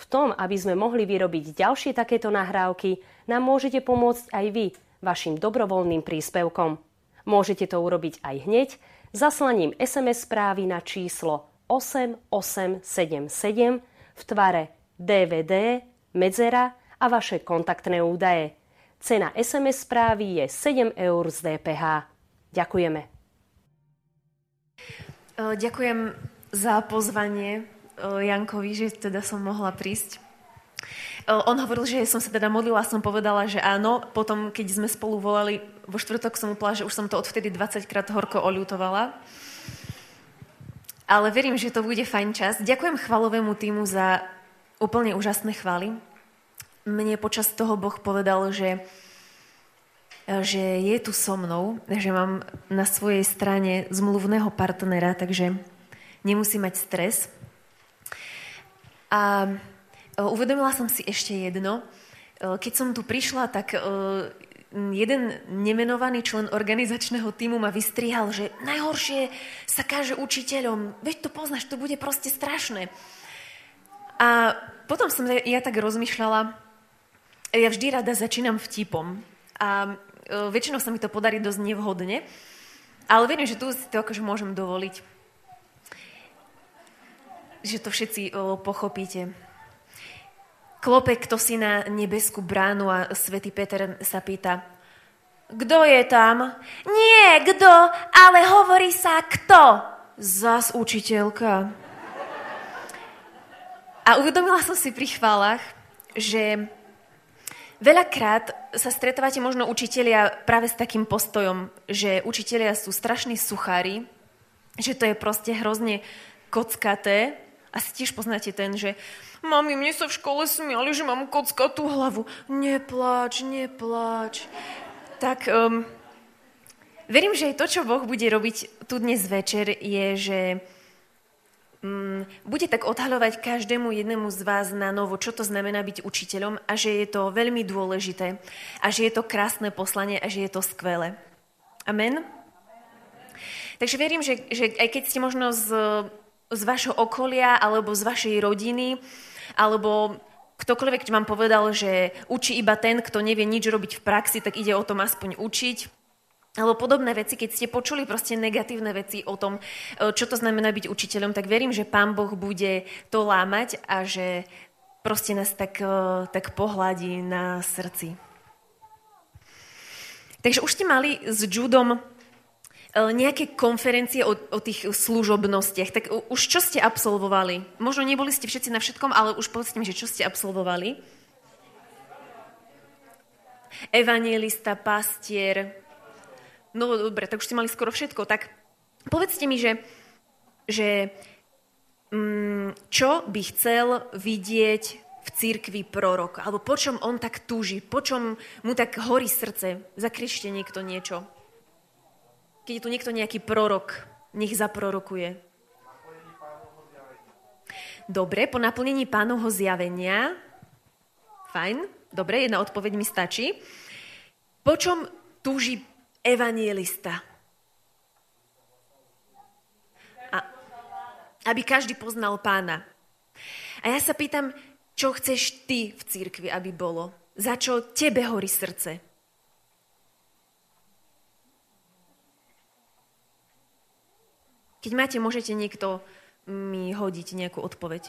V tom, aby sme mohli vyrobiť ďalšie takéto nahrávky, nám môžete pomôcť aj vy vašim dobrovoľným príspevkom. Môžete to urobiť aj hneď zaslaním SMS správy na číslo 8877 v tvare DVD, medzera a vaše kontaktné údaje. Cena SMS správy je 7 eur z DPH. Ďakujeme. Ďakujem za pozvanie Jankovi, že teda som mohla prísť. On hovoril, že som sa teda modlila, som povedala, že áno. Potom, keď sme spolu volali, vo štvrtok som mu že už som to odvtedy 20 krát horko oľutovala. Ale verím, že to bude fajn čas. Ďakujem chvalovému týmu za úplne úžasné chvály mne počas toho Boh povedal, že, že je tu so mnou, že mám na svojej strane zmluvného partnera, takže nemusí mať stres. A e, uvedomila som si ešte jedno. E, keď som tu prišla, tak e, jeden nemenovaný člen organizačného týmu ma vystrihal, že najhoršie sa káže učiteľom. Veď to poznáš, to bude proste strašné. A potom som ja tak rozmýšľala, ja vždy rada začínam vtipom. A väčšinou sa mi to podarí dosť nevhodne, ale verím, že tu si to akože môžem dovoliť. Že to všetci pochopíte. Klope kto si na nebeskú bránu a svätý Peter sa pýta, kto je tam? Nie, kto, ale hovorí sa kto? Zas učiteľka. A uvedomila som si pri chválach, že Veľakrát sa stretávate možno učitelia práve s takým postojom, že učitelia sú strašní suchári, že to je proste hrozne kockaté. Asi tiež poznáte ten, že mami, mne sa v škole smiali, že mám kockatú hlavu. Nepláč, nepláč. Tak um, verím, že aj to, čo Boh bude robiť tu dnes večer, je, že Mm, bude tak odhaľovať každému jednému z vás na novo, čo to znamená byť učiteľom a že je to veľmi dôležité a že je to krásne poslanie a že je to skvelé. Amen? Takže verím, že, že aj keď ste možno z, z vašho okolia alebo z vašej rodiny alebo ktokoľvek vám povedal, že učí iba ten, kto nevie nič robiť v praxi, tak ide o tom aspoň učiť alebo podobné veci, keď ste počuli proste negatívne veci o tom, e, čo to znamená byť učiteľom, tak verím, že Pán Boh bude to lámať a že proste nás tak, e, tak pohľadí na srdci. Takže už ste mali s Judom nejaké konferencie o, o tých služobnostiach. Tak už čo ste absolvovali? Možno neboli ste všetci na všetkom, ale už povedzte mi, že čo ste absolvovali? Evangelista, pastier, no dobre, tak už ste mali skoro všetko, tak povedzte mi, že, že mm, čo by chcel vidieť v církvi prorok, alebo po čom on tak túži, po čom mu tak horí srdce. Zakričte niekto niečo. Keď je tu niekto nejaký prorok, nech zaprorokuje. Dobre, po naplnení pánovho zjavenia. Fajn, dobre, jedna odpoveď mi stačí. Po čom túži evanielista. A aby každý poznal pána. A ja sa pýtam, čo chceš ty v církvi, aby bolo? Za čo tebe horí srdce? Keď máte, môžete niekto mi hodiť nejakú odpoveď.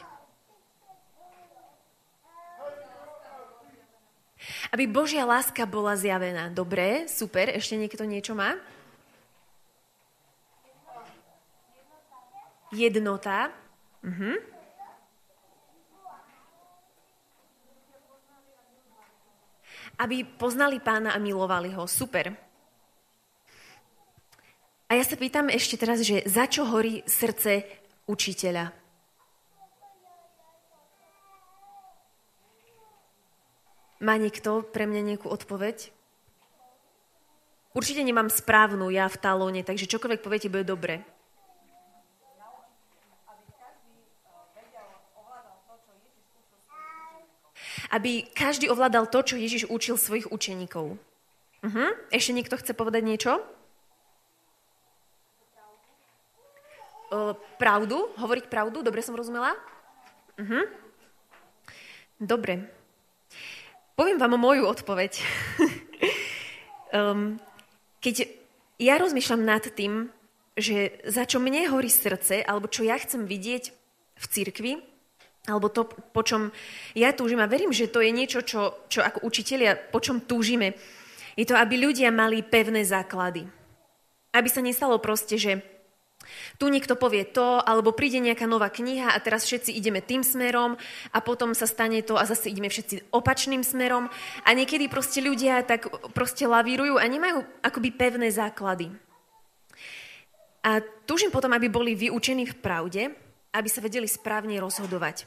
Aby Božia láska bola zjavená. Dobre, super, ešte niekto niečo má? Jednota. Mhm. Aby poznali pána a milovali ho. Super. A ja sa pýtam ešte teraz, že za čo horí srdce učiteľa? Má niekto pre mňa nejakú odpoveď? Určite nemám správnu ja v talóne, takže čokoľvek poviete, bude dobre. Aby každý ovládal to, čo Ježiš učil svojich učeníkov. Uh-huh. Ešte niekto chce povedať niečo? Pravdu? Hovoriť pravdu? Dobre som rozumela? Uh-huh. Dobre. Poviem vám moju odpoveď. um, keď ja rozmýšľam nad tým, že za čo mne horí srdce, alebo čo ja chcem vidieť v cirkvi, alebo to, po čom ja túžim a verím, že to je niečo, čo, čo ako učitelia, po čom túžime, je to, aby ľudia mali pevné základy. Aby sa nestalo proste, že tu niekto povie to, alebo príde nejaká nová kniha a teraz všetci ideme tým smerom a potom sa stane to a zase ideme všetci opačným smerom a niekedy proste ľudia tak proste lavírujú a nemajú akoby pevné základy. A túžim potom, aby boli vyučení v pravde, aby sa vedeli správne rozhodovať.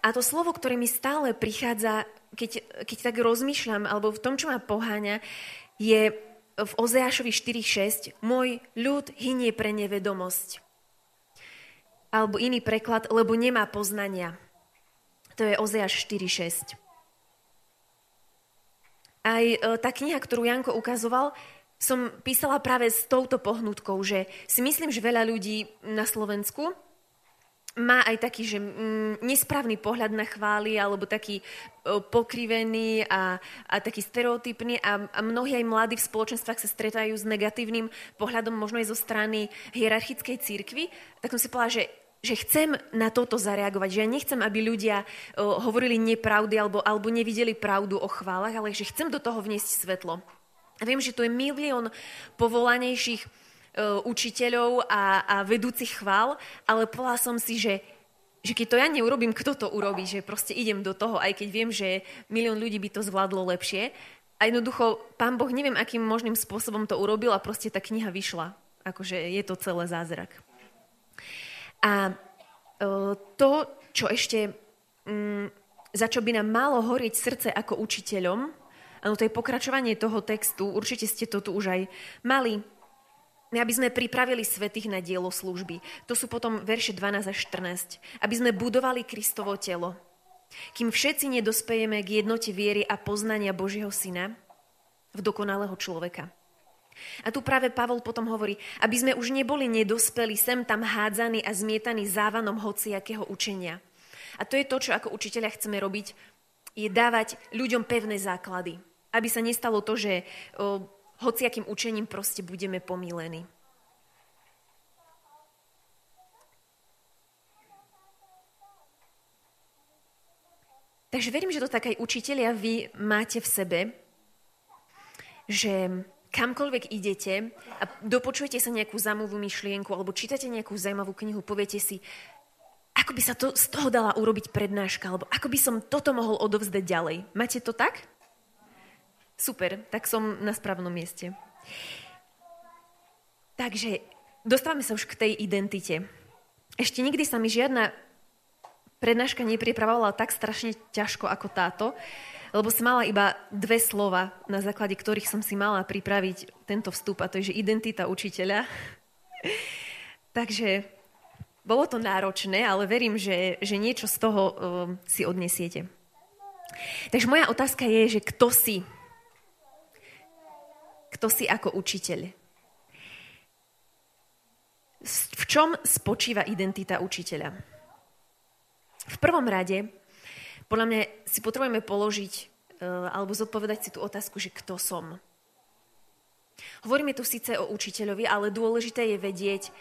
A to slovo, ktoré mi stále prichádza, keď, keď tak rozmýšľam, alebo v tom, čo ma poháňa, je v Ozeášovi 4.6 Môj ľud hynie pre nevedomosť. Alebo iný preklad, lebo nemá poznania. To je Ozeáš 4.6. Aj e, tá kniha, ktorú Janko ukazoval, som písala práve s touto pohnutkou, že si myslím, že veľa ľudí na Slovensku má aj taký, že mm, nesprávny pohľad na chvály, alebo taký o, pokrivený a, a taký stereotypný a, a mnohí aj mladí v spoločenstvách sa stretajú s negatívnym pohľadom, možno aj zo strany hierarchickej církvy, tak som si povedala, že že chcem na toto zareagovať, že ja nechcem, aby ľudia o, hovorili nepravdy alebo, alebo nevideli pravdu o chválach, ale že chcem do toho vniesť svetlo. A viem, že tu je milión povolanejších E, učiteľov a, a vedúcich chvál, ale povedala som si, že, že keď to ja neurobím, kto to urobí, že proste idem do toho, aj keď viem, že milión ľudí by to zvládlo lepšie. A jednoducho, pán Boh neviem, akým možným spôsobom to urobil a proste tá kniha vyšla. Akože je to celé zázrak. A e, to, čo ešte, mm, za čo by nám malo horieť srdce ako učiteľom, Áno, to je pokračovanie toho textu, určite ste to tu už aj mali aby sme pripravili svetých na dielo služby. To sú potom verše 12 až 14. Aby sme budovali Kristovo telo. Kým všetci nedospejeme k jednote viery a poznania Božieho Syna v dokonalého človeka. A tu práve Pavol potom hovorí, aby sme už neboli nedospeli sem tam hádzaní a zmietaní závanom hociakého učenia. A to je to, čo ako učiteľia chceme robiť, je dávať ľuďom pevné základy. Aby sa nestalo to, že hociakým učením proste budeme pomílení. Takže verím, že to tak aj učiteľia vy máte v sebe, že kamkoľvek idete a dopočujete sa nejakú zaujímavú myšlienku alebo čítate nejakú zaujímavú knihu, poviete si, ako by sa to z toho dala urobiť prednáška, alebo ako by som toto mohol odovzdať ďalej. Máte to tak? Super, tak som na správnom mieste. Takže dostávame sa už k tej identite. Ešte nikdy sa mi žiadna prednáška nepripravovala tak strašne ťažko ako táto, lebo som mala iba dve slova, na základe ktorých som si mala pripraviť tento vstup, a to je, že identita učiteľa. Takže bolo to náročné, ale verím, že, že niečo z toho uh, si odnesiete. Takže moja otázka je, že kto si? Kto si ako učiteľ. V čom spočíva identita učiteľa? V prvom rade, podľa mňa si potrebujeme položiť e, alebo zodpovedať si tú otázku, že kto som. Hovoríme tu síce o učiteľovi, ale dôležité je vedieť, e,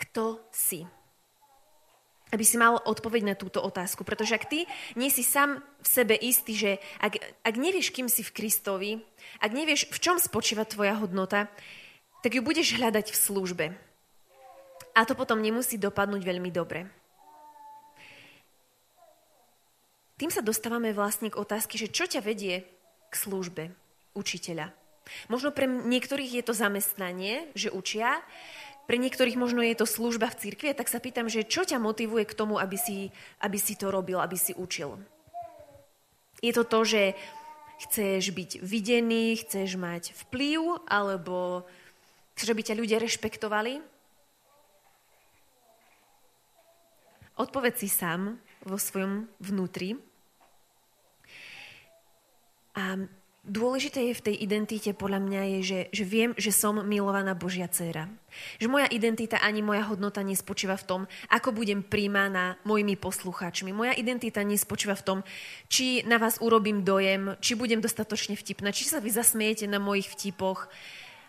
kto si aby si mal odpoveď na túto otázku. Pretože ak ty nie si sám v sebe istý, že ak, ak nevieš, kým si v Kristovi, ak nevieš, v čom spočíva tvoja hodnota, tak ju budeš hľadať v službe. A to potom nemusí dopadnúť veľmi dobre. Tým sa dostávame vlastne k otázke, že čo ťa vedie k službe učiteľa. Možno pre niektorých je to zamestnanie, že učia, pre niektorých možno je to služba v cirkvi, tak sa pýtam, že čo ťa motivuje k tomu, aby si, aby si to robil, aby si učil? Je to to, že chceš byť videný, chceš mať vplyv, alebo chceš, aby ťa ľudia rešpektovali? Odpovedz si sám vo svojom vnútri. A dôležité je v tej identite podľa mňa je, že, že viem, že som milovaná Božia dcéra. Že moja identita ani moja hodnota nespočíva v tom, ako budem príjmaná mojimi poslucháčmi. Moja identita nespočíva v tom, či na vás urobím dojem, či budem dostatočne vtipná, či sa vy zasmiete na mojich vtipoch,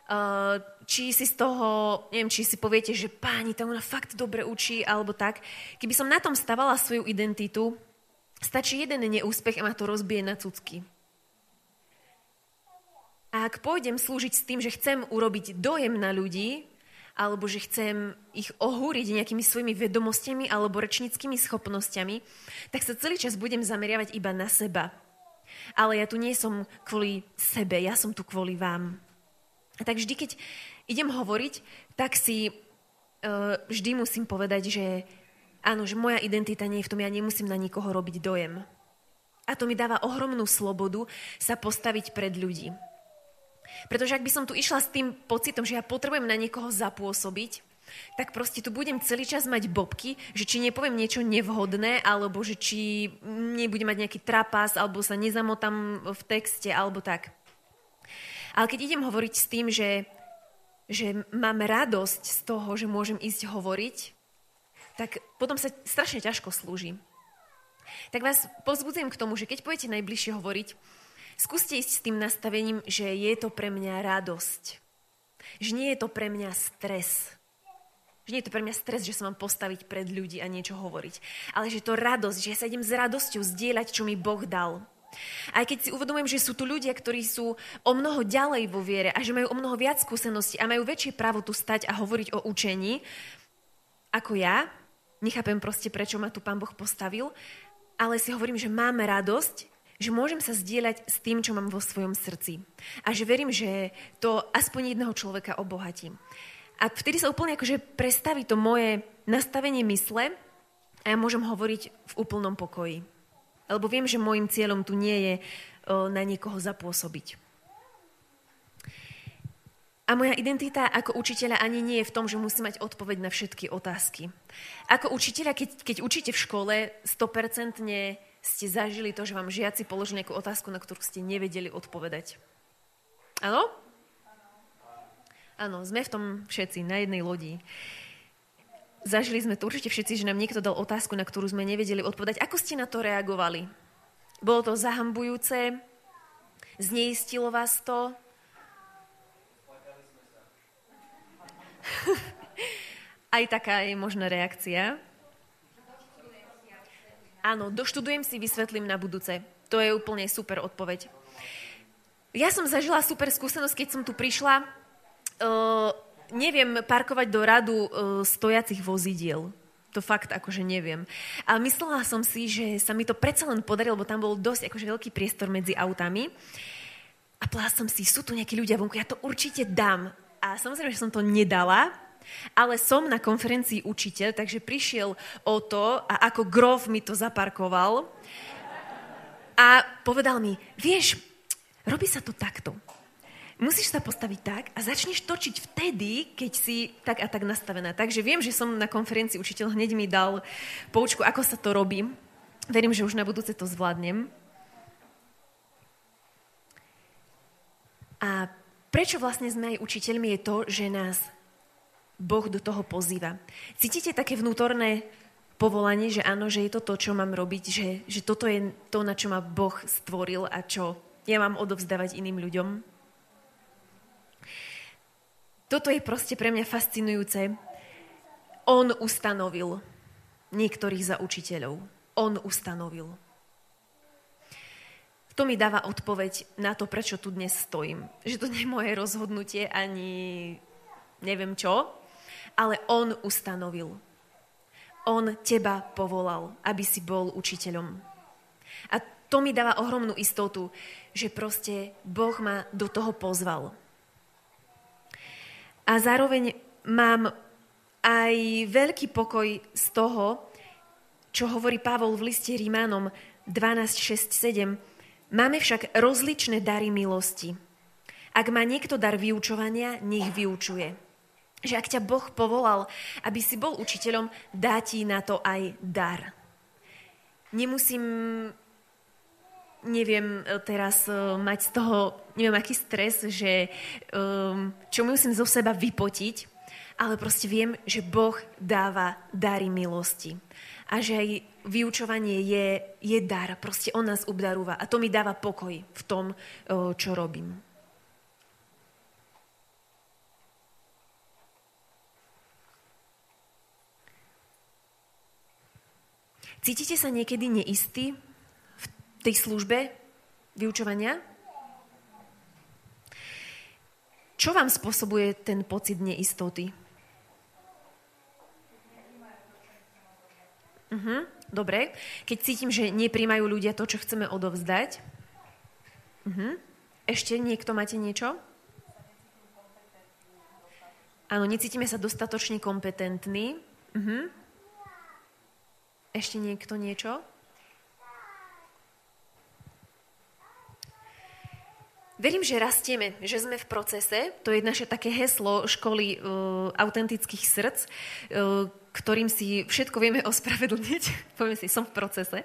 Uh, či si z toho, neviem, či si poviete, že páni, tam ona fakt dobre učí, alebo tak. Keby som na tom stavala svoju identitu, stačí jeden neúspech a ma to rozbije na cucky. A ak pôjdem slúžiť s tým, že chcem urobiť dojem na ľudí, alebo že chcem ich ohúriť nejakými svojimi vedomostiami alebo rečnickými schopnosťami, tak sa celý čas budem zameriavať iba na seba. Ale ja tu nie som kvôli sebe, ja som tu kvôli vám. A tak vždy, keď idem hovoriť, tak si uh, vždy musím povedať, že áno, že moja identita nie je v tom, ja nemusím na nikoho robiť dojem. A to mi dáva ohromnú slobodu sa postaviť pred ľudí. Pretože ak by som tu išla s tým pocitom, že ja potrebujem na niekoho zapôsobiť, tak proste tu budem celý čas mať bobky, že či nepoviem niečo nevhodné, alebo že či nebudem mať nejaký trapas, alebo sa nezamotám v texte, alebo tak. Ale keď idem hovoriť s tým, že, že mám radosť z toho, že môžem ísť hovoriť, tak potom sa strašne ťažko slúži. Tak vás pozbudzujem k tomu, že keď pôjdete najbližšie hovoriť, skúste ísť s tým nastavením, že je to pre mňa radosť. Že nie je to pre mňa stres. Že nie je to pre mňa stres, že sa mám postaviť pred ľudí a niečo hovoriť. Ale že to radosť, že ja sa idem s radosťou zdieľať, čo mi Boh dal. Aj keď si uvedomujem, že sú tu ľudia, ktorí sú o mnoho ďalej vo viere a že majú o mnoho viac skúseností a majú väčšie právo tu stať a hovoriť o učení ako ja, nechápem proste, prečo ma tu Pán Boh postavil, ale si hovorím, že máme radosť, že môžem sa zdieľať s tým, čo mám vo svojom srdci. A že verím, že to aspoň jedného človeka obohatím. A vtedy sa úplne akože prestaví to moje nastavenie mysle a ja môžem hovoriť v úplnom pokoji. Lebo viem, že môjim cieľom tu nie je na niekoho zapôsobiť. A moja identita ako učiteľa ani nie je v tom, že musí mať odpoveď na všetky otázky. Ako učiteľa, keď, keď učíte v škole, 100% ste zažili to, že vám žiaci položili nejakú otázku, na ktorú ste nevedeli odpovedať. Áno? Áno, sme v tom všetci, na jednej lodi. Zažili sme to určite všetci, že nám niekto dal otázku, na ktorú sme nevedeli odpovedať. Ako ste na to reagovali? Bolo to zahambujúce? Zneistilo vás to? Aj taká je možná reakcia. Áno, doštudujem si, vysvetlím na budúce. To je úplne super odpoveď. Ja som zažila super skúsenosť, keď som tu prišla. Uh, neviem parkovať do radu uh, stojacich vozidiel. To fakt akože neviem. A myslela som si, že sa mi to predsa len podarilo, lebo tam bol dosť akože veľký priestor medzi autami. A povedala som si, sú tu nejakí ľudia vonku, ja to určite dám. A samozrejme, že som to nedala, ale som na konferencii učiteľ, takže prišiel o to a ako grof mi to zaparkoval. A povedal mi, vieš, robí sa to takto musíš sa postaviť tak a začneš točiť vtedy, keď si tak a tak nastavená. Takže viem, že som na konferencii učiteľ hneď mi dal poučku, ako sa to robí. Verím, že už na budúce to zvládnem. A prečo vlastne sme aj učiteľmi je to, že nás Boh do toho pozýva. Cítite také vnútorné povolanie, že áno, že je to to, čo mám robiť, že, že toto je to, na čo ma Boh stvoril a čo ja mám odovzdávať iným ľuďom? Toto je proste pre mňa fascinujúce. On ustanovil niektorých za učiteľov. On ustanovil. To mi dáva odpoveď na to, prečo tu dnes stojím. Že to nie je moje rozhodnutie ani neviem čo, ale on ustanovil. On teba povolal, aby si bol učiteľom. A to mi dáva ohromnú istotu, že proste Boh ma do toho pozval. A zároveň mám aj veľký pokoj z toho, čo hovorí Pavol v liste Rímanom 12, 6, 7, Máme však rozličné dary milosti. Ak má niekto dar vyučovania, nech vyučuje. Že ak ťa Boh povolal, aby si bol učiteľom, dá ti na to aj dar. Nemusím neviem e, teraz uh, mať z toho, neviem aký stres, že um, čo musím zo seba vypotiť, ale proste viem, že Boh dáva dary milosti. A že aj vyučovanie je, je dar, proste On nás obdarúva. A to mi dáva pokoj v tom, čo robím. Cítite sa niekedy neistý v tej službe vyučovania? Čo vám spôsobuje ten pocit neistoty? Uh-huh, dobre. Keď cítim, že nepríjmajú ľudia to, čo chceme odovzdať. Uh-huh. Ešte niekto máte niečo? Áno, necítime sa dostatočne kompetentní. Uh-huh. Ešte niekto niečo? Verím, že rastieme, že sme v procese. To je naše také heslo školy uh, autentických srdc, uh, ktorým si všetko vieme ospravedlniť. Poviem si, som v procese.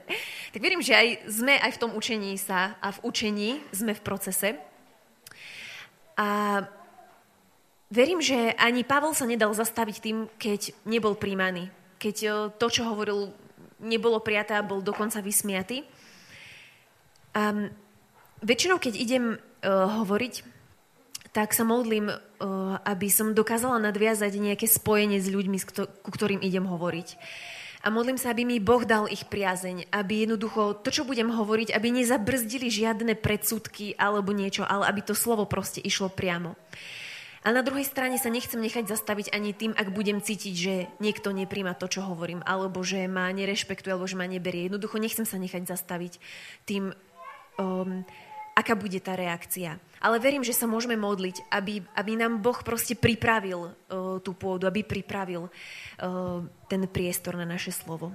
Tak verím, že aj sme aj v tom učení sa a v učení sme v procese. A verím, že ani Pavel sa nedal zastaviť tým, keď nebol príjmaný. Keď uh, to, čo hovoril nebolo prijaté a bol dokonca vysmiatý. A väčšinou, keď idem uh, hovoriť, tak sa modlím, uh, aby som dokázala nadviazať nejaké spojenie s ľuďmi, ku ktorým idem hovoriť. A modlím sa, aby mi Boh dal ich priazeň, aby jednoducho to, čo budem hovoriť, aby nezabrzdili žiadne predsudky alebo niečo, ale aby to slovo proste išlo priamo. A na druhej strane sa nechcem nechať zastaviť ani tým, ak budem cítiť, že niekto nepríjma to, čo hovorím, alebo že ma nerešpektuje, alebo že ma neberie. Jednoducho nechcem sa nechať zastaviť tým, um, aká bude tá reakcia. Ale verím, že sa môžeme modliť, aby, aby nám Boh proste pripravil uh, tú pôdu, aby pripravil uh, ten priestor na naše slovo.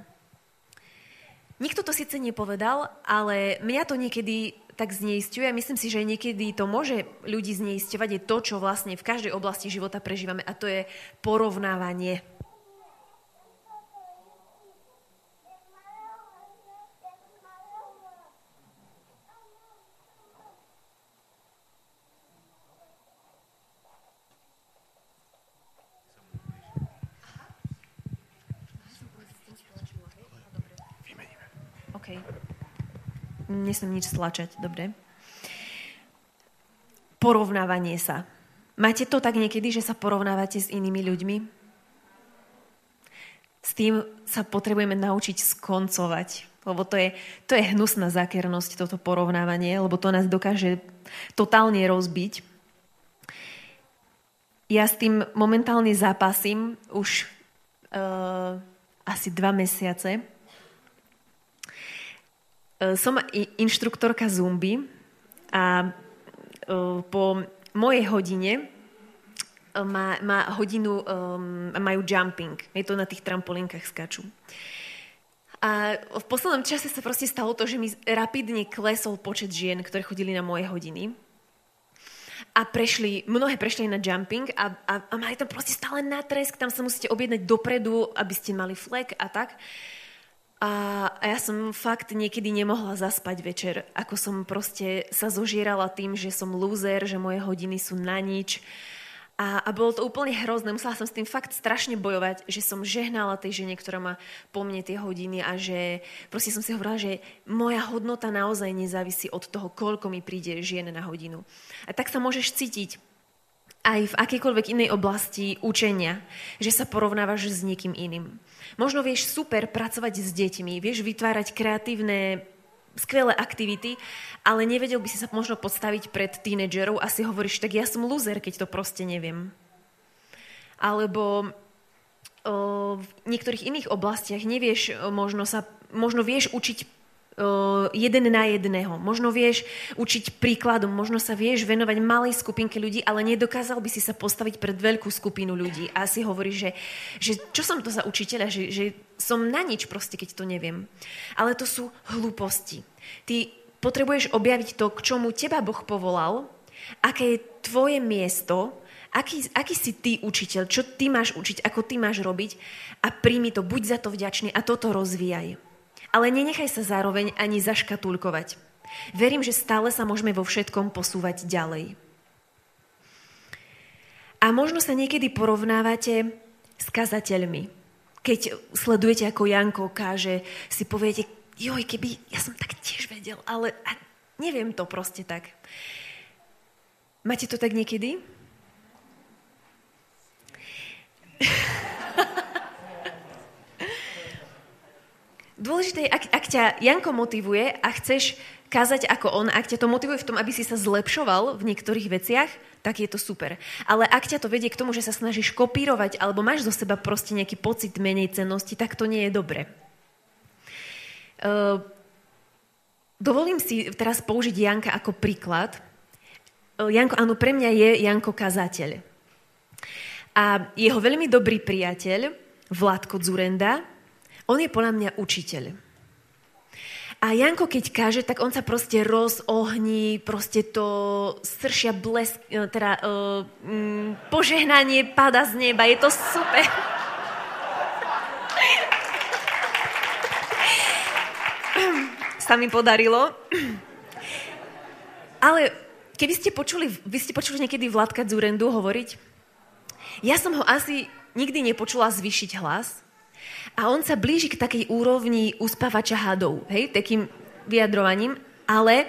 Nikto to síce nepovedal, ale mňa to niekedy tak zneistuje. Myslím si, že niekedy to môže ľudí zneisťovať je to, čo vlastne v každej oblasti života prežívame a to je porovnávanie. Nesmiem nič stlačať, dobre? Porovnávanie sa. Máte to tak niekedy, že sa porovnávate s inými ľuďmi? S tým sa potrebujeme naučiť skoncovať, lebo to je, to je hnusná zákernosť, toto porovnávanie, lebo to nás dokáže totálne rozbiť. Ja s tým momentálne zápasím už uh, asi dva mesiace. E, som inštruktorka Zumby a e, po mojej hodine e, má, má hodinu, um, majú jumping. Je to na tých trampolínkach skačú. A v poslednom čase sa proste stalo to, že mi rapidne klesol počet žien, ktoré chodili na moje hodiny. A prešli, mnohé prešli na jumping a, a, a mali tam proste stále natresk, tam sa musíte objednať dopredu, aby ste mali flek a tak. A, a ja som fakt niekedy nemohla zaspať večer, ako som proste sa zožierala tým, že som lúzer, že moje hodiny sú na nič. A, a bolo to úplne hrozné. Musela som s tým fakt strašne bojovať, že som žehnala tej žene, ktorá má po mne tie hodiny a že proste som si hovorila, že moja hodnota naozaj nezávisí od toho, koľko mi príde žien na hodinu. A tak sa môžeš cítiť aj v akejkoľvek inej oblasti učenia, že sa porovnávaš s niekým iným. Možno vieš super pracovať s deťmi, vieš vytvárať kreatívne skvelé aktivity, ale nevedel by si sa možno podstaviť pred tínedžerov a si hovoríš, tak ja som loser, keď to proste neviem. Alebo o, v niektorých iných oblastiach nevieš, možno, sa, možno vieš učiť jeden na jedného. Možno vieš učiť príkladom, možno sa vieš venovať malej skupinke ľudí, ale nedokázal by si sa postaviť pred veľkú skupinu ľudí. A si hovoríš, že, že čo som to za učiteľa, že, že som na nič proste, keď to neviem. Ale to sú hlúposti. Ty Potrebuješ objaviť to, k čomu teba Boh povolal, aké je tvoje miesto, aký, aký si ty učiteľ, čo ty máš učiť, ako ty máš robiť a príjmi to, buď za to vďačný a toto rozvíjaj. Ale nenechaj sa zároveň ani zaškatulkovať. Verím, že stále sa môžeme vo všetkom posúvať ďalej. A možno sa niekedy porovnávate s kazateľmi. Keď sledujete, ako Janko káže, si poviete, joj, keby, ja som tak tiež vedel, ale neviem to proste tak. Máte to tak niekedy? Dôležité je, ak, ak ťa Janko motivuje a chceš kázať ako on, ak ťa to motivuje v tom, aby si sa zlepšoval v niektorých veciach, tak je to super. Ale ak ťa to vedie k tomu, že sa snažíš kopírovať alebo máš zo seba proste nejaký pocit menej cennosti, tak to nie je dobre. Uh, dovolím si teraz použiť Janka ako príklad. Uh, Janko, áno, pre mňa je Janko kazateľ. A jeho veľmi dobrý priateľ, Vládko Dzurenda, on je podľa mňa učiteľ. A Janko, keď káže, tak on sa proste rozohní, proste to sršia blesk, e, teda uh, um, požehnanie pada z neba. Je to super. sa mi podarilo. Ale keby ste počuli, vy ste počuli niekedy Vládka Dzurendu hovoriť? Ja som ho asi nikdy nepočula zvyšiť hlas, a on sa blíži k takej úrovni uspávača hadov, hej, takým vyjadrovaním, ale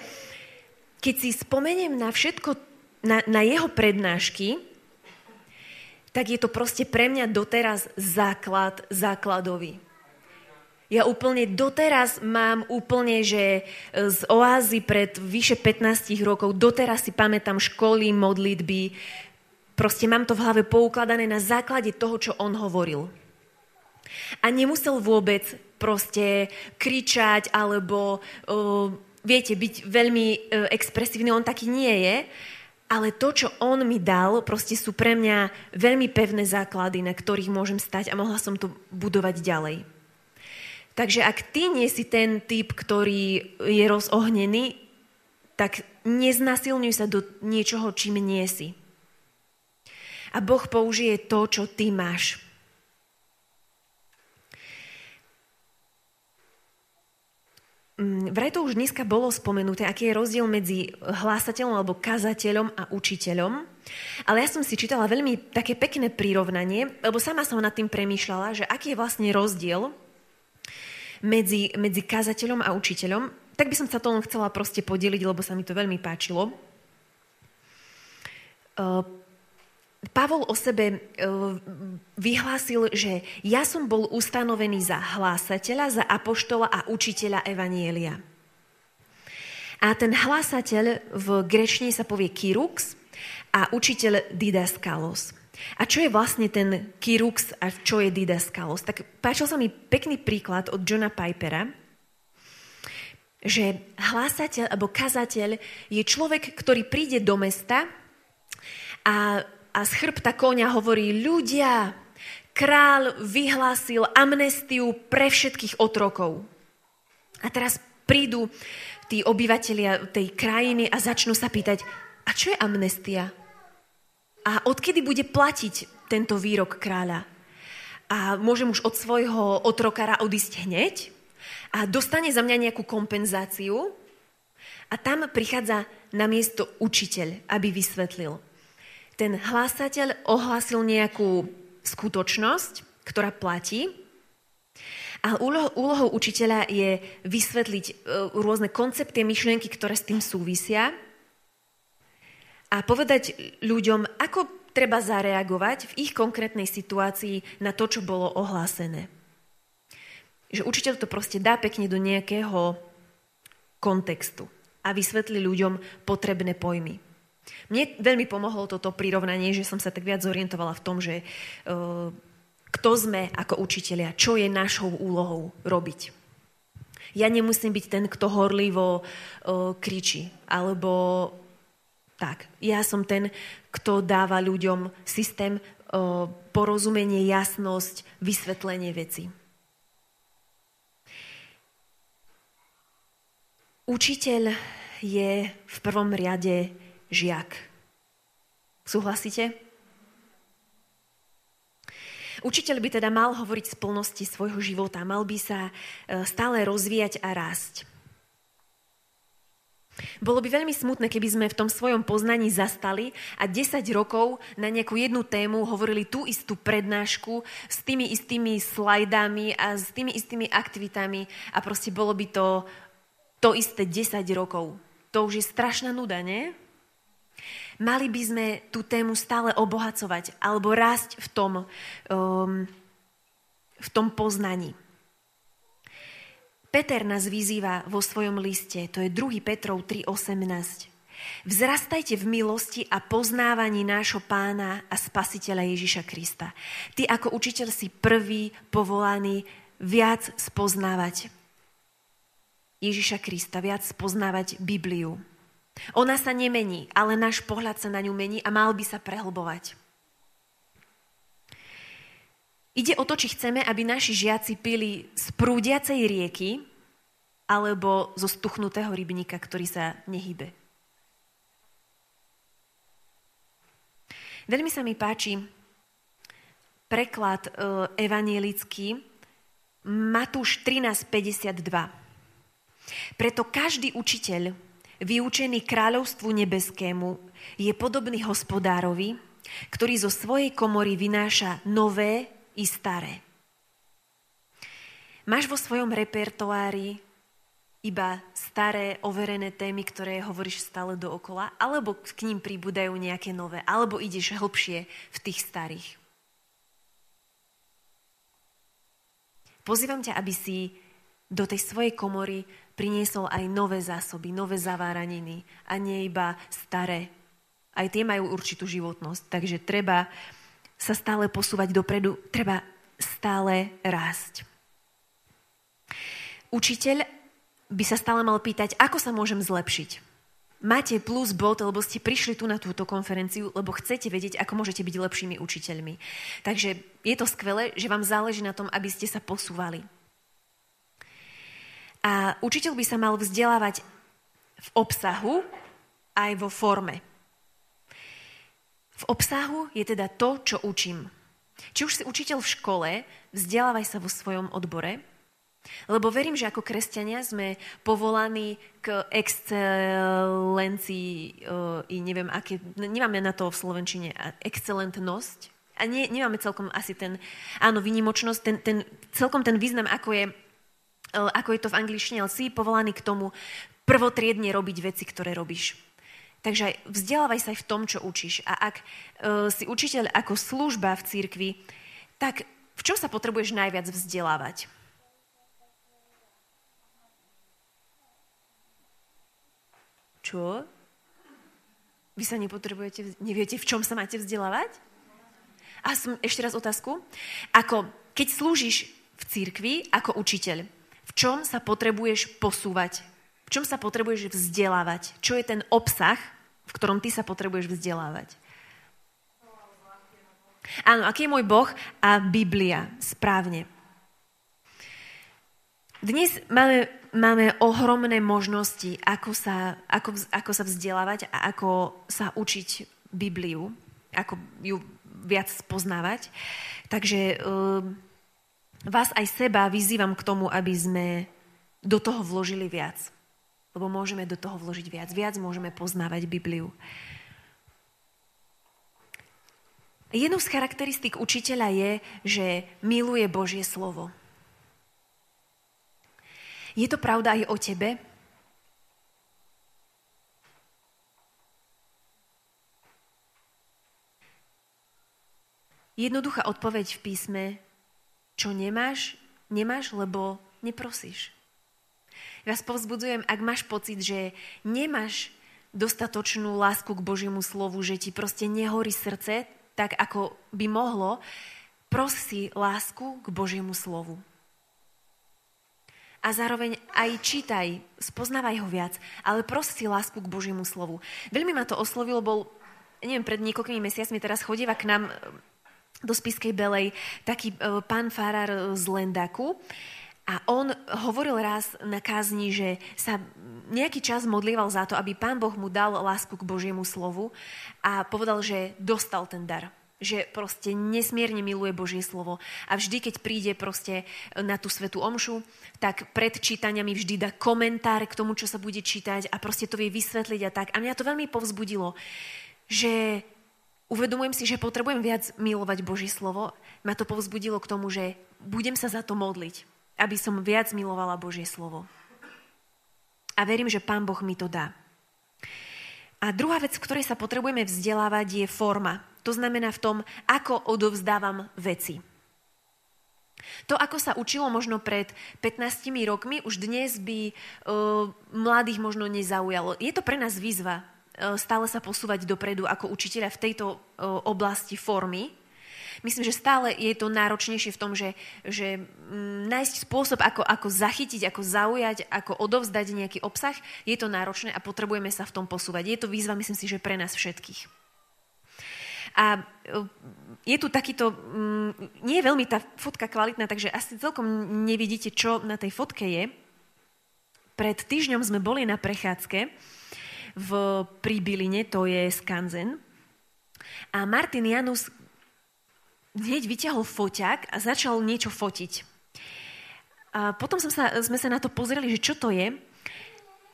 keď si spomeniem na všetko, na, na jeho prednášky, tak je to proste pre mňa doteraz základ základový. Ja úplne doteraz mám úplne, že z oázy pred vyše 15 rokov, doteraz si pamätám školy, modlitby, proste mám to v hlave poukladané na základe toho, čo on hovoril. A nemusel vôbec proste kričať alebo, uh, viete, byť veľmi uh, expresívny. On taký nie je. Ale to, čo on mi dal, proste sú pre mňa veľmi pevné základy, na ktorých môžem stať a mohla som to budovať ďalej. Takže ak ty nie si ten typ, ktorý je rozohnený, tak neznasilňuj sa do niečoho, čím nie si. A Boh použije to, čo ty máš. Vraj to už dneska bolo spomenuté, aký je rozdiel medzi hlásateľom alebo kazateľom a učiteľom. Ale ja som si čítala veľmi také pekné prirovnanie, lebo sama som nad tým premýšľala, že aký je vlastne rozdiel medzi, medzi kazateľom a učiteľom. Tak by som sa to len chcela proste podeliť, lebo sa mi to veľmi páčilo. Pavol o sebe e, vyhlásil, že ja som bol ustanovený za hlásateľa, za apoštola a učiteľa Evanielia. A ten hlásateľ v grečne sa povie Kirux a učiteľ Didaskalos. A čo je vlastne ten Kirux a čo je Didaskalos? Tak páčil sa mi pekný príklad od Johna Pipera, že hlásateľ alebo kazateľ je človek, ktorý príde do mesta a a z chrbta konia hovorí, ľudia, král vyhlásil amnestiu pre všetkých otrokov. A teraz prídu tí obyvateľia tej krajiny a začnú sa pýtať, a čo je amnestia? A odkedy bude platiť tento výrok kráľa? A môžem už od svojho otrokára odísť hneď? A dostane za mňa nejakú kompenzáciu? A tam prichádza na miesto učiteľ, aby vysvetlil ten hlásateľ ohlásil nejakú skutočnosť, ktorá platí, a úlohou, úlohou učiteľa je vysvetliť e, rôzne koncepty, myšlienky, ktoré s tým súvisia a povedať ľuďom, ako treba zareagovať v ich konkrétnej situácii na to, čo bolo ohlásené. Že učiteľ to proste dá pekne do nejakého kontextu a vysvetlí ľuďom potrebné pojmy. Mne veľmi pomohlo toto prirovnanie, že som sa tak viac zorientovala v tom, že uh, kto sme ako učitelia, čo je našou úlohou robiť. Ja nemusím byť ten, kto horlivo uh, kričí, alebo tak. Ja som ten, kto dáva ľuďom systém, uh, porozumenie, jasnosť, vysvetlenie veci. Učiteľ je v prvom riade žiak. Súhlasíte? Učiteľ by teda mal hovoriť z plnosti svojho života, mal by sa e, stále rozvíjať a rásť. Bolo by veľmi smutné, keby sme v tom svojom poznaní zastali a 10 rokov na nejakú jednu tému hovorili tú istú prednášku s tými istými slajdami a s tými istými aktivitami a proste bolo by to to isté 10 rokov. To už je strašná nuda, nie? Mali by sme tú tému stále obohacovať alebo rásť v tom, um, v tom poznaní. Peter nás vyzýva vo svojom liste, to je 2. Petrov 3.18. Vzrastajte v milosti a poznávaní nášho pána a spasiteľa Ježiša Krista. Ty ako učiteľ si prvý povolaný viac spoznávať Ježiša Krista, viac spoznávať Bibliu. Ona sa nemení, ale náš pohľad sa na ňu mení a mal by sa prehlbovať. Ide o to, či chceme, aby naši žiaci pili z prúdiacej rieky alebo zo stuchnutého rybníka, ktorý sa nehybe. Veľmi sa mi páči preklad e, evanielický Matúš 13.52. Preto každý učiteľ vyučený kráľovstvu nebeskému, je podobný hospodárovi, ktorý zo svojej komory vynáša nové i staré. Máš vo svojom repertoári iba staré, overené témy, ktoré hovoríš stále dookola, alebo k ním pribúdajú nejaké nové, alebo ideš hlbšie v tých starých. Pozývam ťa, aby si do tej svojej komory priniesol aj nové zásoby, nové zaváraniny a nie iba staré. Aj tie majú určitú životnosť, takže treba sa stále posúvať dopredu, treba stále rásť. Učiteľ by sa stále mal pýtať, ako sa môžem zlepšiť. Máte plus bod, lebo ste prišli tu na túto konferenciu, lebo chcete vedieť, ako môžete byť lepšími učiteľmi. Takže je to skvelé, že vám záleží na tom, aby ste sa posúvali. A učiteľ by sa mal vzdelávať v obsahu aj vo forme. V obsahu je teda to, čo učím. Či už si učiteľ v škole, vzdelávaj sa vo svojom odbore, lebo verím, že ako kresťania sme povolaní k excelencii, i neviem, aké, nemáme na to v Slovenčine, excelentnosť. A nie, nemáme celkom asi ten, áno, vynimočnosť, ten, ten, celkom ten význam, ako je E, ako je to v angličtine, ale si povolaný k tomu prvotriedne robiť veci, ktoré robíš. Takže aj vzdelávaj sa aj v tom, čo učíš. A ak uh, si učiteľ ako služba v cirkvi, tak v čom sa potrebuješ najviac vzdelávať? Čo? Vy sa nepotrebujete, neviete, v čom sa máte vzdelávať? A som, ešte raz otázku. Ako, keď slúžiš v cirkvi ako učiteľ, v čom sa potrebuješ posúvať, v čom sa potrebuješ vzdelávať, čo je ten obsah, v ktorom ty sa potrebuješ vzdelávať. Áno, aký je môj Boh a Biblia, správne. Dnes máme, máme ohromné možnosti, ako sa, ako, ako sa vzdelávať a ako sa učiť Bibliu, ako ju viac spoznávať. Takže uh, vás aj seba vyzývam k tomu, aby sme do toho vložili viac. Lebo môžeme do toho vložiť viac. Viac môžeme poznávať Bibliu. Jednou z charakteristík učiteľa je, že miluje Božie slovo. Je to pravda aj o tebe? Jednoduchá odpoveď v písme čo nemáš, nemáš, lebo neprosíš. Ja vás povzbudzujem, ak máš pocit, že nemáš dostatočnú lásku k Božiemu slovu, že ti proste nehorí srdce, tak ako by mohlo, prosi lásku k Božiemu slovu. A zároveň aj čítaj, spoznávaj ho viac, ale prosi lásku k Božiemu slovu. Veľmi ma to oslovilo, bol, neviem, pred niekoľkými mesiacmi teraz chodíva k nám do Spiskej Belej taký e, pán farár z Lendaku. A on hovoril raz na kázni, že sa nejaký čas modlieval za to, aby pán Boh mu dal lásku k Božiemu slovu a povedal, že dostal ten dar že proste nesmierne miluje Božie slovo a vždy, keď príde proste na tú svetú omšu, tak pred čítaniami vždy dá komentár k tomu, čo sa bude čítať a proste to vie vysvetliť a tak. A mňa to veľmi povzbudilo, že uvedomujem si, že potrebujem viac milovať Božie slovo. Ma to povzbudilo k tomu, že budem sa za to modliť, aby som viac milovala Božie slovo. A verím, že Pán Boh mi to dá. A druhá vec, v ktorej sa potrebujeme vzdelávať, je forma. To znamená v tom, ako odovzdávam veci. To, ako sa učilo možno pred 15 rokmi, už dnes by uh, mladých možno nezaujalo. Je to pre nás výzva stále sa posúvať dopredu ako učiteľa v tejto uh, oblasti formy. Myslím, že stále je to náročnejšie v tom, že, že m, nájsť spôsob, ako, ako zachytiť, ako zaujať, ako odovzdať nejaký obsah, je to náročné a potrebujeme sa v tom posúvať. Je to výzva, myslím si, že pre nás všetkých. A e, je tu takýto, mm, nie je veľmi tá fotka kvalitná, takže asi celkom nevidíte, čo na tej fotke je. Pred týždňom sme boli na prechádzke v Príbiline, to je Skanzen. A Martin Janus hneď vyťahol foťák a začal niečo fotiť. A potom som sa, sme sa na to pozreli, že čo to je.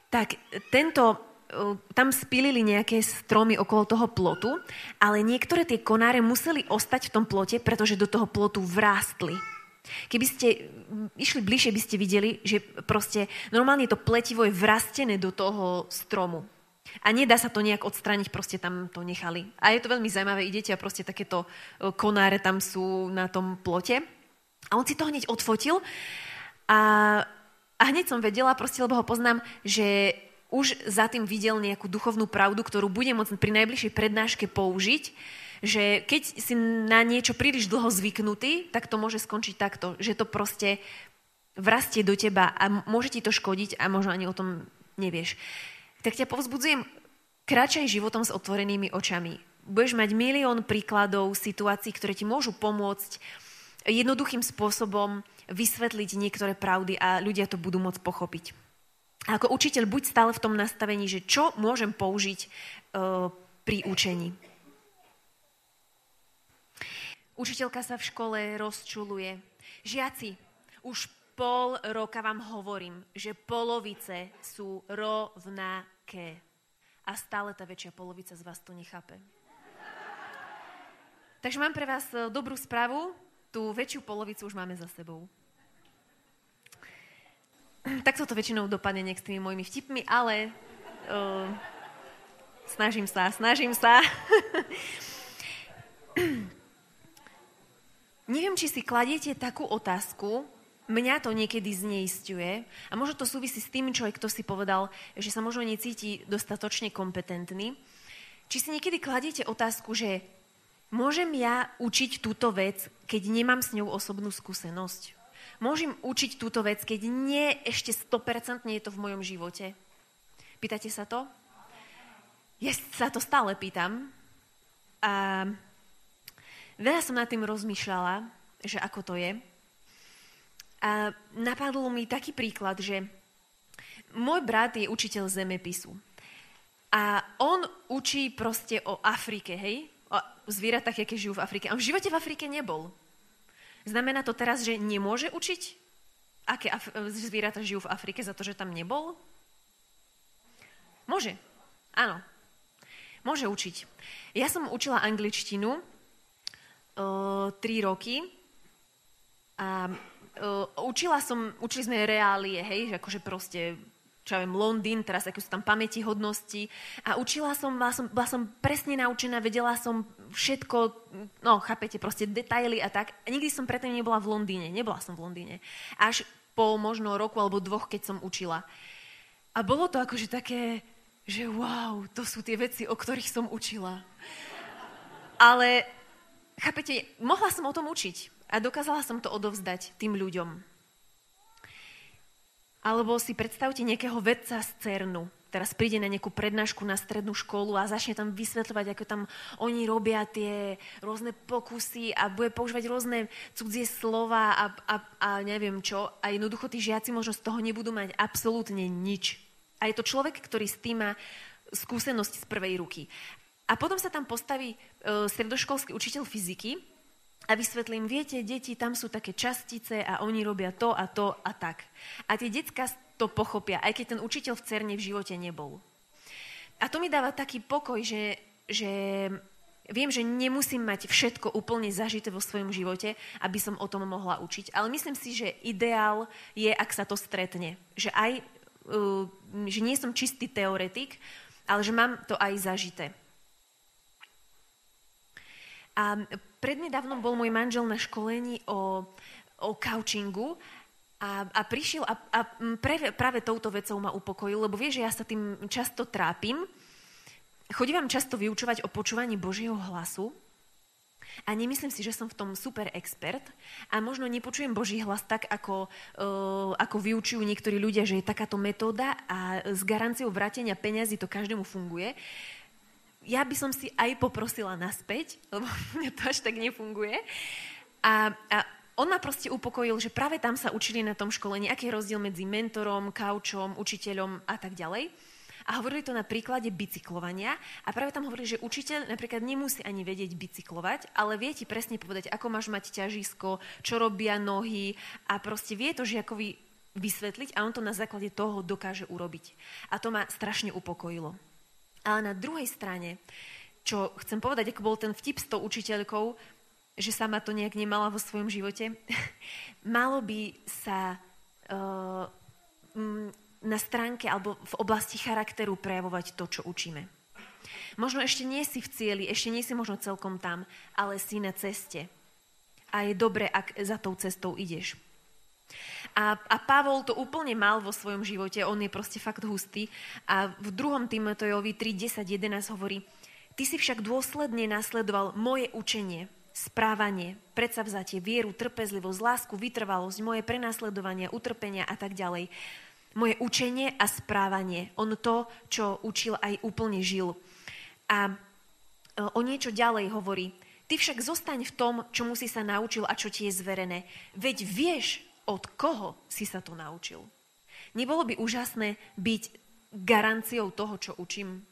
Tak tento, tam spilili nejaké stromy okolo toho plotu, ale niektoré tie konáre museli ostať v tom plote, pretože do toho plotu vrástli. Keby ste išli bližšie, by ste videli, že proste normálne to pletivo je vrastené do toho stromu. A nedá sa to nejak odstraniť, proste tam to nechali. A je to veľmi zaujímavé, idete a proste takéto e, konáre tam sú na tom plote. A on si to hneď odfotil a, a hneď som vedela, proste, lebo ho poznám, že už za tým videl nejakú duchovnú pravdu, ktorú bude môcť pri najbližšej prednáške použiť, že keď si na niečo príliš dlho zvyknutý, tak to môže skončiť takto, že to proste vrastie do teba a môže ti to škodiť a možno ani o tom nevieš tak ťa povzbudzujem, kráčaj životom s otvorenými očami. Budeš mať milión príkladov, situácií, ktoré ti môžu pomôcť jednoduchým spôsobom vysvetliť niektoré pravdy a ľudia to budú môcť pochopiť. A ako učiteľ buď stále v tom nastavení, že čo môžem použiť uh, pri učení. Učiteľka sa v škole rozčuluje. Žiaci, už pol roka vám hovorím, že polovice sú rovnaké aké. A stále tá väčšia polovica z vás to nechápe. Takže mám pre vás e, dobrú správu. Tú väčšiu polovicu už máme za sebou. Tak to väčšinou dopadne niek s tými mojimi vtipmi, ale uh, snažím sa, snažím sa. Neviem, či si kladiete takú otázku, Mňa to niekedy zneistuje a možno to súvisí s tým, čo aj kto si povedal, že sa možno necíti dostatočne kompetentný. Či si niekedy kladiete otázku, že môžem ja učiť túto vec, keď nemám s ňou osobnú skúsenosť? Môžem učiť túto vec, keď nie ešte 100% je to v mojom živote? Pýtate sa to? Ja sa to stále pýtam. A veľa som nad tým rozmýšľala, že ako to je. A napadlo mi taký príklad, že môj brat je učiteľ zemepisu. A on učí proste o Afrike, hej? O zvieratách, aké žijú v Afrike. A on v živote v Afrike nebol. Znamená to teraz, že nemôže učiť, aké Af- zvieratá žijú v Afrike za to, že tam nebol? Môže. Áno. Môže učiť. Ja som učila angličtinu tri roky a uh, učila som, učili sme reálie, hej, že akože proste čo ja viem, Londýn, teraz aké sú tam pamäti hodnosti. A učila som, bola som, bola som presne naučená, vedela som všetko, no chápete, proste detaily a tak. A nikdy som predtým nebola v Londýne, nebola som v Londýne. Až po možno roku alebo dvoch, keď som učila. A bolo to akože také, že wow, to sú tie veci, o ktorých som učila. Ale, chápete, mohla som o tom učiť a dokázala som to odovzdať tým ľuďom. Alebo si predstavte nejakého vedca z CERNu, teraz príde na nejakú prednášku na strednú školu a začne tam vysvetľovať, ako tam oni robia tie rôzne pokusy a bude používať rôzne cudzie slova a, a, a neviem čo. A jednoducho tí žiaci možno z toho nebudú mať absolútne nič. A je to človek, ktorý s tým má skúsenosti z prvej ruky. A potom sa tam postaví e, stredoškolský učiteľ fyziky a vysvetlím, viete, deti, tam sú také častice a oni robia to a to a tak. A tie decka to pochopia, aj keď ten učiteľ v CERNE v živote nebol. A to mi dáva taký pokoj, že, že viem, že nemusím mať všetko úplne zažité vo svojom živote, aby som o tom mohla učiť. Ale myslím si, že ideál je, ak sa to stretne. Že aj, uh, že nie som čistý teoretik, ale že mám to aj zažité. A prednedávnom bol môj manžel na školení o, o couchingu a, a prišiel a, a pre, práve touto vecou ma upokojil, lebo vie, že ja sa tým často trápim. Chodím vám často vyučovať o počúvaní Božieho hlasu a nemyslím si, že som v tom super expert a možno nepočujem Boží hlas tak, ako, uh, ako vyučujú niektorí ľudia, že je takáto metóda a s garanciou vrátenia peňazí to každému funguje. Ja by som si aj poprosila naspäť, lebo to až tak nefunguje. A, a on ma proste upokojil, že práve tam sa učili na tom školení, aký je rozdiel medzi mentorom, kaučom, učiteľom a tak ďalej. A hovorili to na príklade bicyklovania a práve tam hovorili, že učiteľ napríklad nemusí ani vedieť bicyklovať, ale vie ti presne povedať, ako máš mať ťažisko, čo robia nohy a proste vie to žiakovi vysvetliť a on to na základe toho dokáže urobiť. A to ma strašne upokojilo. Ale na druhej strane, čo chcem povedať, ako bol ten vtip s tou učiteľkou, že sama to nejak nemala vo svojom živote. Malo by sa uh, na stránke alebo v oblasti charakteru prejavovať to, čo učíme. Možno ešte nie si v cieli, ešte nie si možno celkom tam, ale si na ceste. A je dobre, ak za tou cestou ideš. A, a Pavol to úplne mal vo svojom živote, on je proste fakt hustý. A v druhom Timotejovi 3, 10, 11 hovorí, ty si však dôsledne nasledoval moje učenie, správanie, predsavzatie, vieru, trpezlivosť, lásku, vytrvalosť, moje prenasledovanie, utrpenia a tak ďalej. Moje učenie a správanie. On to, čo učil, aj úplne žil. A e, o niečo ďalej hovorí. Ty však zostaň v tom, čomu si sa naučil a čo ti je zverené. Veď vieš, od koho si sa to naučil. Nebolo by úžasné byť garanciou toho, čo učím?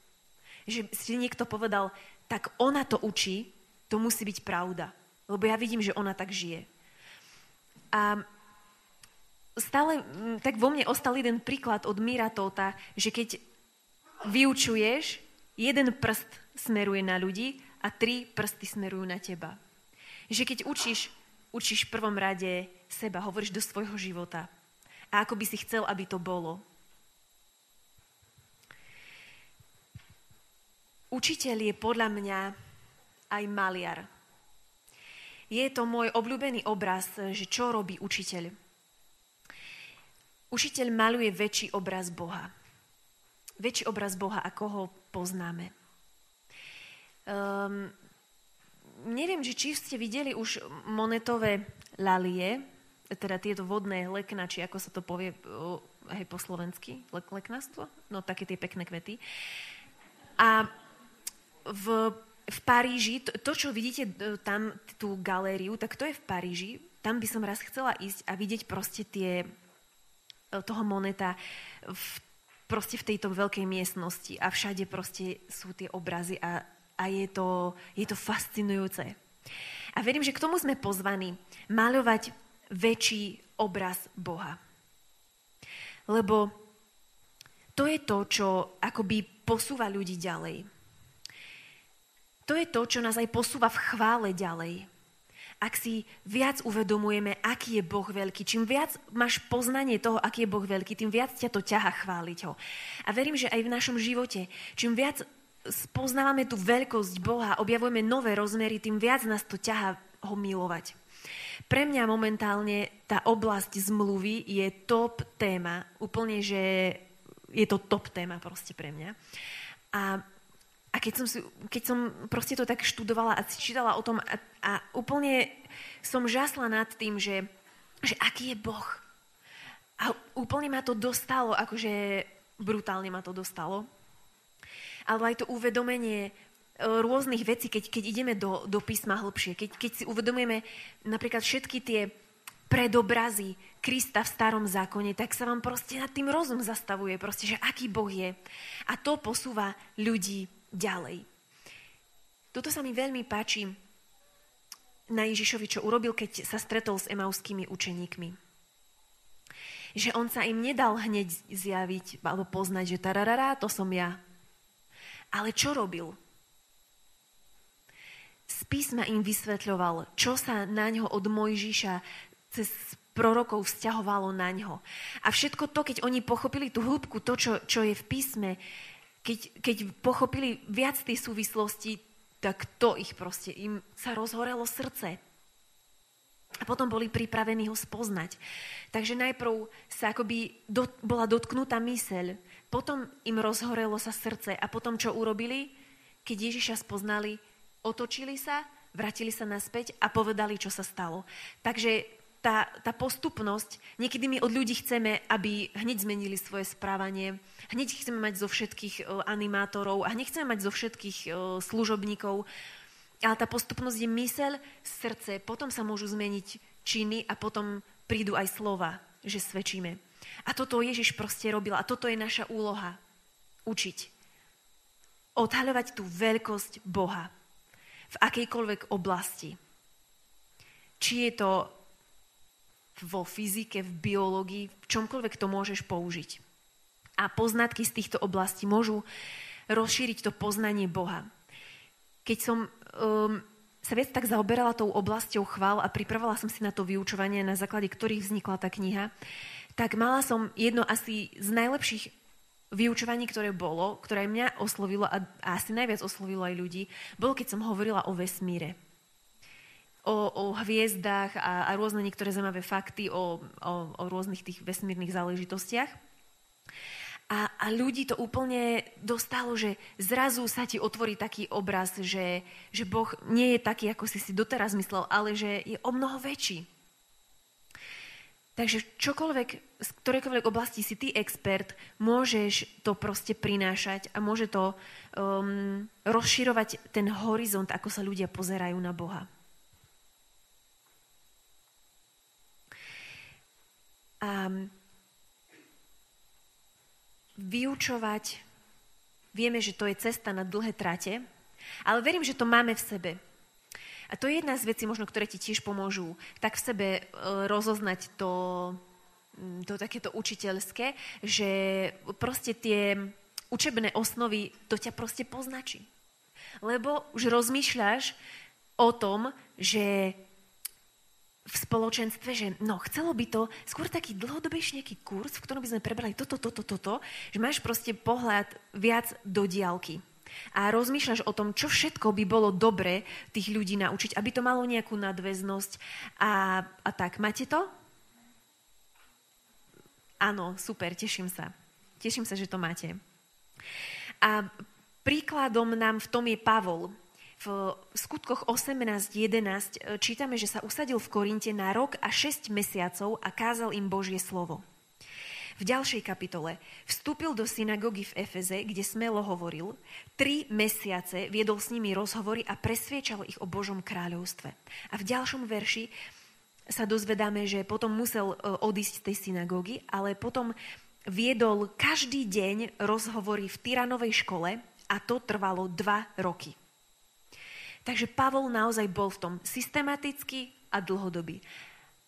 Že si niekto povedal, tak ona to učí, to musí byť pravda. Lebo ja vidím, že ona tak žije. A stále mm, tak vo mne ostal jeden príklad od Mira Tota, že keď vyučuješ, jeden prst smeruje na ľudí a tri prsty smerujú na teba. Že keď učíš, učíš v prvom rade seba, hovoríš do svojho života. A ako by si chcel, aby to bolo. Učiteľ je podľa mňa aj maliar. Je to môj obľúbený obraz, že čo robí učiteľ. Učiteľ maluje väčší obraz Boha. Väčší obraz Boha, ako ho poznáme. Um, neviem, či ste videli už monetové lalie, teda tieto vodné lekna, či ako sa to povie hej, po slovensky, lek, leknastvo? No také tie pekné kvety. A v v Paríži, to, to, čo vidíte tam, tú galériu, tak to je v Paríži. Tam by som raz chcela ísť a vidieť proste tie, e, toho moneta v, proste v tejto veľkej miestnosti a všade proste sú tie obrazy a, a je, to, je to fascinujúce. A verím, že k tomu sme pozvaní maľovať väčší obraz Boha. Lebo to je to, čo akoby posúva ľudí ďalej. To je to, čo nás aj posúva v chvále ďalej. Ak si viac uvedomujeme, aký je Boh veľký, čím viac máš poznanie toho, aký je Boh veľký, tým viac ťa to ťaha chváliť ho. A verím, že aj v našom živote, čím viac spoznávame tú veľkosť Boha, objavujeme nové rozmery, tým viac nás to ťaha ho milovať. Pre mňa momentálne tá oblasť zmluvy je top téma, úplne, že je to top téma proste pre mňa. A a keď som, si, keď som proste to tak študovala a čítala o tom a, a úplne som žasla nad tým, že, že aký je Boh. A úplne ma to dostalo, akože brutálne ma to dostalo. Alebo aj to uvedomenie e, rôznych vecí, keď, keď ideme do, do písma hlbšie, keď, keď si uvedomujeme napríklad všetky tie predobrazy Krista v starom zákone, tak sa vám proste nad tým rozum zastavuje, proste, že aký Boh je. A to posúva ľudí ďalej. Toto sa mi veľmi páči na Ježišovi, čo urobil, keď sa stretol s emauskými učeníkmi. Že on sa im nedal hneď zjaviť alebo poznať, že tararara, to som ja. Ale čo robil? Z písma im vysvetľoval, čo sa na ňo od Mojžiša cez prorokov vzťahovalo na ňo. A všetko to, keď oni pochopili tú hĺbku, to, čo, čo je v písme, keď, keď pochopili viac tej súvislosti, tak to ich proste, im sa rozhorelo srdce. A potom boli pripravení ho spoznať. Takže najprv sa akoby do, bola dotknutá myseľ, potom im rozhorelo sa srdce a potom čo urobili? Keď Ježiša spoznali, otočili sa, vrátili sa naspäť a povedali, čo sa stalo. Takže tá, tá postupnosť, niekedy my od ľudí chceme, aby hneď zmenili svoje správanie, hneď chceme mať zo všetkých uh, animátorov a nechceme mať zo všetkých uh, služobníkov, ale tá postupnosť je myseľ, srdce, potom sa môžu zmeniť činy a potom prídu aj slova, že svedčíme. A toto Ježiš proste robil a toto je naša úloha. Učiť. Odhaľovať tú veľkosť Boha v akejkoľvek oblasti. Či je to vo fyzike, v biológii, v čomkoľvek to môžeš použiť. A poznatky z týchto oblastí môžu rozšíriť to poznanie Boha. Keď som um, sa viac tak zaoberala tou oblasťou chvál a pripravovala som si na to vyučovanie, na základe ktorých vznikla tá kniha, tak mala som jedno asi z najlepších vyučovaní, ktoré bolo, ktoré mňa oslovilo a, a asi najviac oslovilo aj ľudí, bolo, keď som hovorila o vesmíre o, o hviezdách a, a rôzne niektoré zaujímavé fakty o, o, o rôznych tých vesmírnych záležitostiach. A, a ľudí to úplne dostalo, že zrazu sa ti otvorí taký obraz, že, že Boh nie je taký, ako si si doteraz myslel, ale že je o mnoho väčší. Takže čokoľvek, z ktorejkoľvek oblasti si ty expert, môžeš to proste prinášať a môže to um, rozširovať ten horizont, ako sa ľudia pozerajú na Boha. a vyučovať, vieme, že to je cesta na dlhé trate, ale verím, že to máme v sebe. A to je jedna z vecí, možno, ktoré ti tiež pomôžu tak v sebe e, rozoznať to, to takéto učiteľské, že proste tie učebné osnovy, to ťa proste poznačí. Lebo už rozmýšľaš o tom, že v spoločenstve, že no, chcelo by to skôr taký dlhodobejší nejaký kurz, v ktorom by sme prebrali toto, toto, toto, že máš proste pohľad viac do diálky. A rozmýšľaš o tom, čo všetko by bolo dobre tých ľudí naučiť, aby to malo nejakú nadväznosť a, a tak. Máte to? Áno, super, teším sa. Teším sa, že to máte. A príkladom nám v tom je Pavol, v skutkoch 18.11 e, čítame, že sa usadil v Korinte na rok a 6 mesiacov a kázal im Božie slovo. V ďalšej kapitole vstúpil do synagógy v Efeze, kde smelo hovoril, tri mesiace viedol s nimi rozhovory a presviečal ich o Božom kráľovstve. A v ďalšom verši sa dozvedáme, že potom musel e, odísť z tej synagógy, ale potom viedol každý deň rozhovory v Tyranovej škole a to trvalo dva roky. Takže Pavol naozaj bol v tom systematicky a dlhodobý.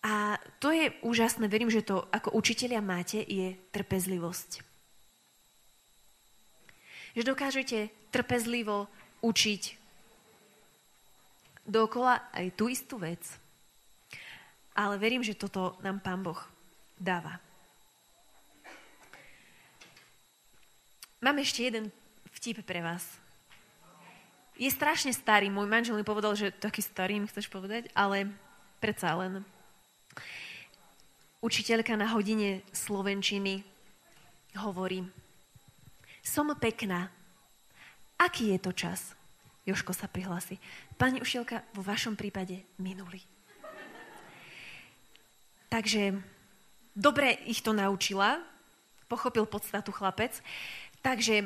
A to je úžasné, verím, že to ako učiteľia máte, je trpezlivosť. Že dokážete trpezlivo učiť dokola aj tú istú vec. Ale verím, že toto nám Pán Boh dáva. Mám ešte jeden vtip pre vás je strašne starý. Môj manžel mi povedal, že taký starý mi chceš povedať, ale predsa len. Učiteľka na hodine slovenčiny hovorí, som pekná. Aký je to čas? Joško sa prihlási. Pani ušielka, vo vašom prípade minulý. Takže dobre ich to naučila, pochopil podstatu chlapec. Takže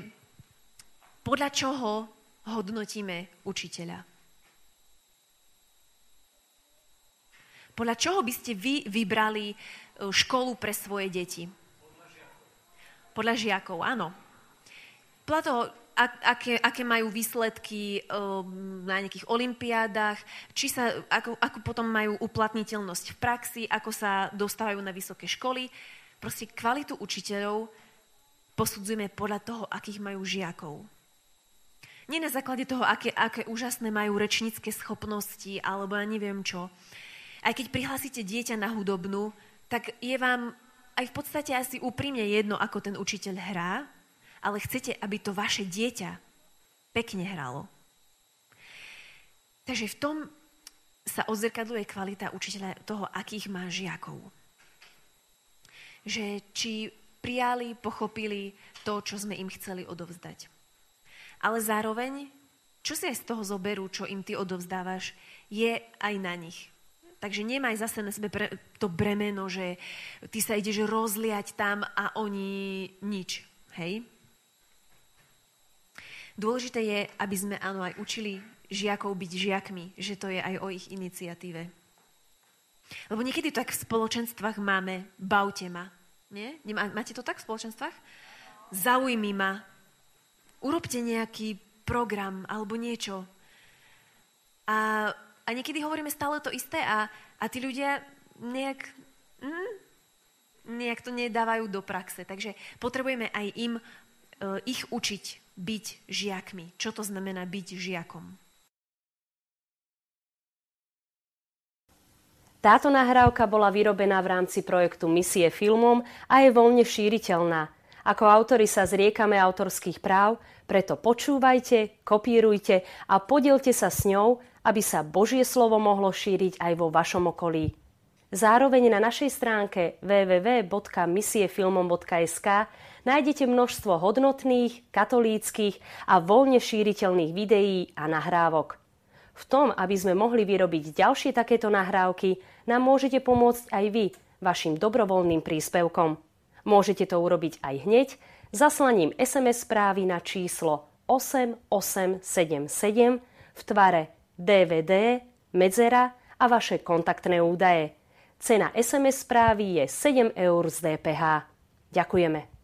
podľa čoho hodnotíme učiteľa? Podľa čoho by ste vy vybrali školu pre svoje deti? Podľa žiakov, áno. Podľa toho, aké, aké majú výsledky na nejakých olimpiádach, či sa, ako, ako potom majú uplatniteľnosť v praxi, ako sa dostávajú na vysoké školy. Proste kvalitu učiteľov posudzujeme podľa toho, akých majú žiakov. Nie na základe toho, aké, aké úžasné majú rečnícke schopnosti, alebo ja neviem čo. Aj keď prihlásite dieťa na hudobnú, tak je vám aj v podstate asi úprimne jedno, ako ten učiteľ hrá, ale chcete, aby to vaše dieťa pekne hralo. Takže v tom sa odzrkadluje kvalita učiteľa toho, akých má žiakov. Že či prijali, pochopili to, čo sme im chceli odovzdať. Ale zároveň, čo si aj z toho zoberú, čo im ty odovzdávaš, je aj na nich. Takže nemaj zase na sebe pre, to bremeno, že ty sa ideš rozliať tam a oni nič. Hej? Dôležité je, aby sme áno aj učili žiakov byť žiakmi, že to je aj o ich iniciatíve. Lebo niekedy tak v spoločenstvách máme, bavte ma. Nie? Máte to tak v spoločenstvách? Zaujmi ma. Urobte nejaký program alebo niečo. A, a niekedy hovoríme stále to isté a, a tí ľudia nejak, mm, nejak to nedávajú do praxe. Takže potrebujeme aj im uh, ich učiť byť žiakmi. Čo to znamená byť žiakom? Táto nahrávka bola vyrobená v rámci projektu Misie filmom a je voľne šíriteľná. Ako autori sa zriekame autorských práv, preto počúvajte, kopírujte a podielte sa s ňou, aby sa Božie slovo mohlo šíriť aj vo vašom okolí. Zároveň na našej stránke www.misiefilmom.sk nájdete množstvo hodnotných, katolíckých a voľne šíriteľných videí a nahrávok. V tom, aby sme mohli vyrobiť ďalšie takéto nahrávky, nám môžete pomôcť aj vy vašim dobrovoľným príspevkom. Môžete to urobiť aj hneď zaslaním SMS správy na číslo 8877 v tvare DVD, medzera a vaše kontaktné údaje. Cena SMS správy je 7 eur z DPH. Ďakujeme.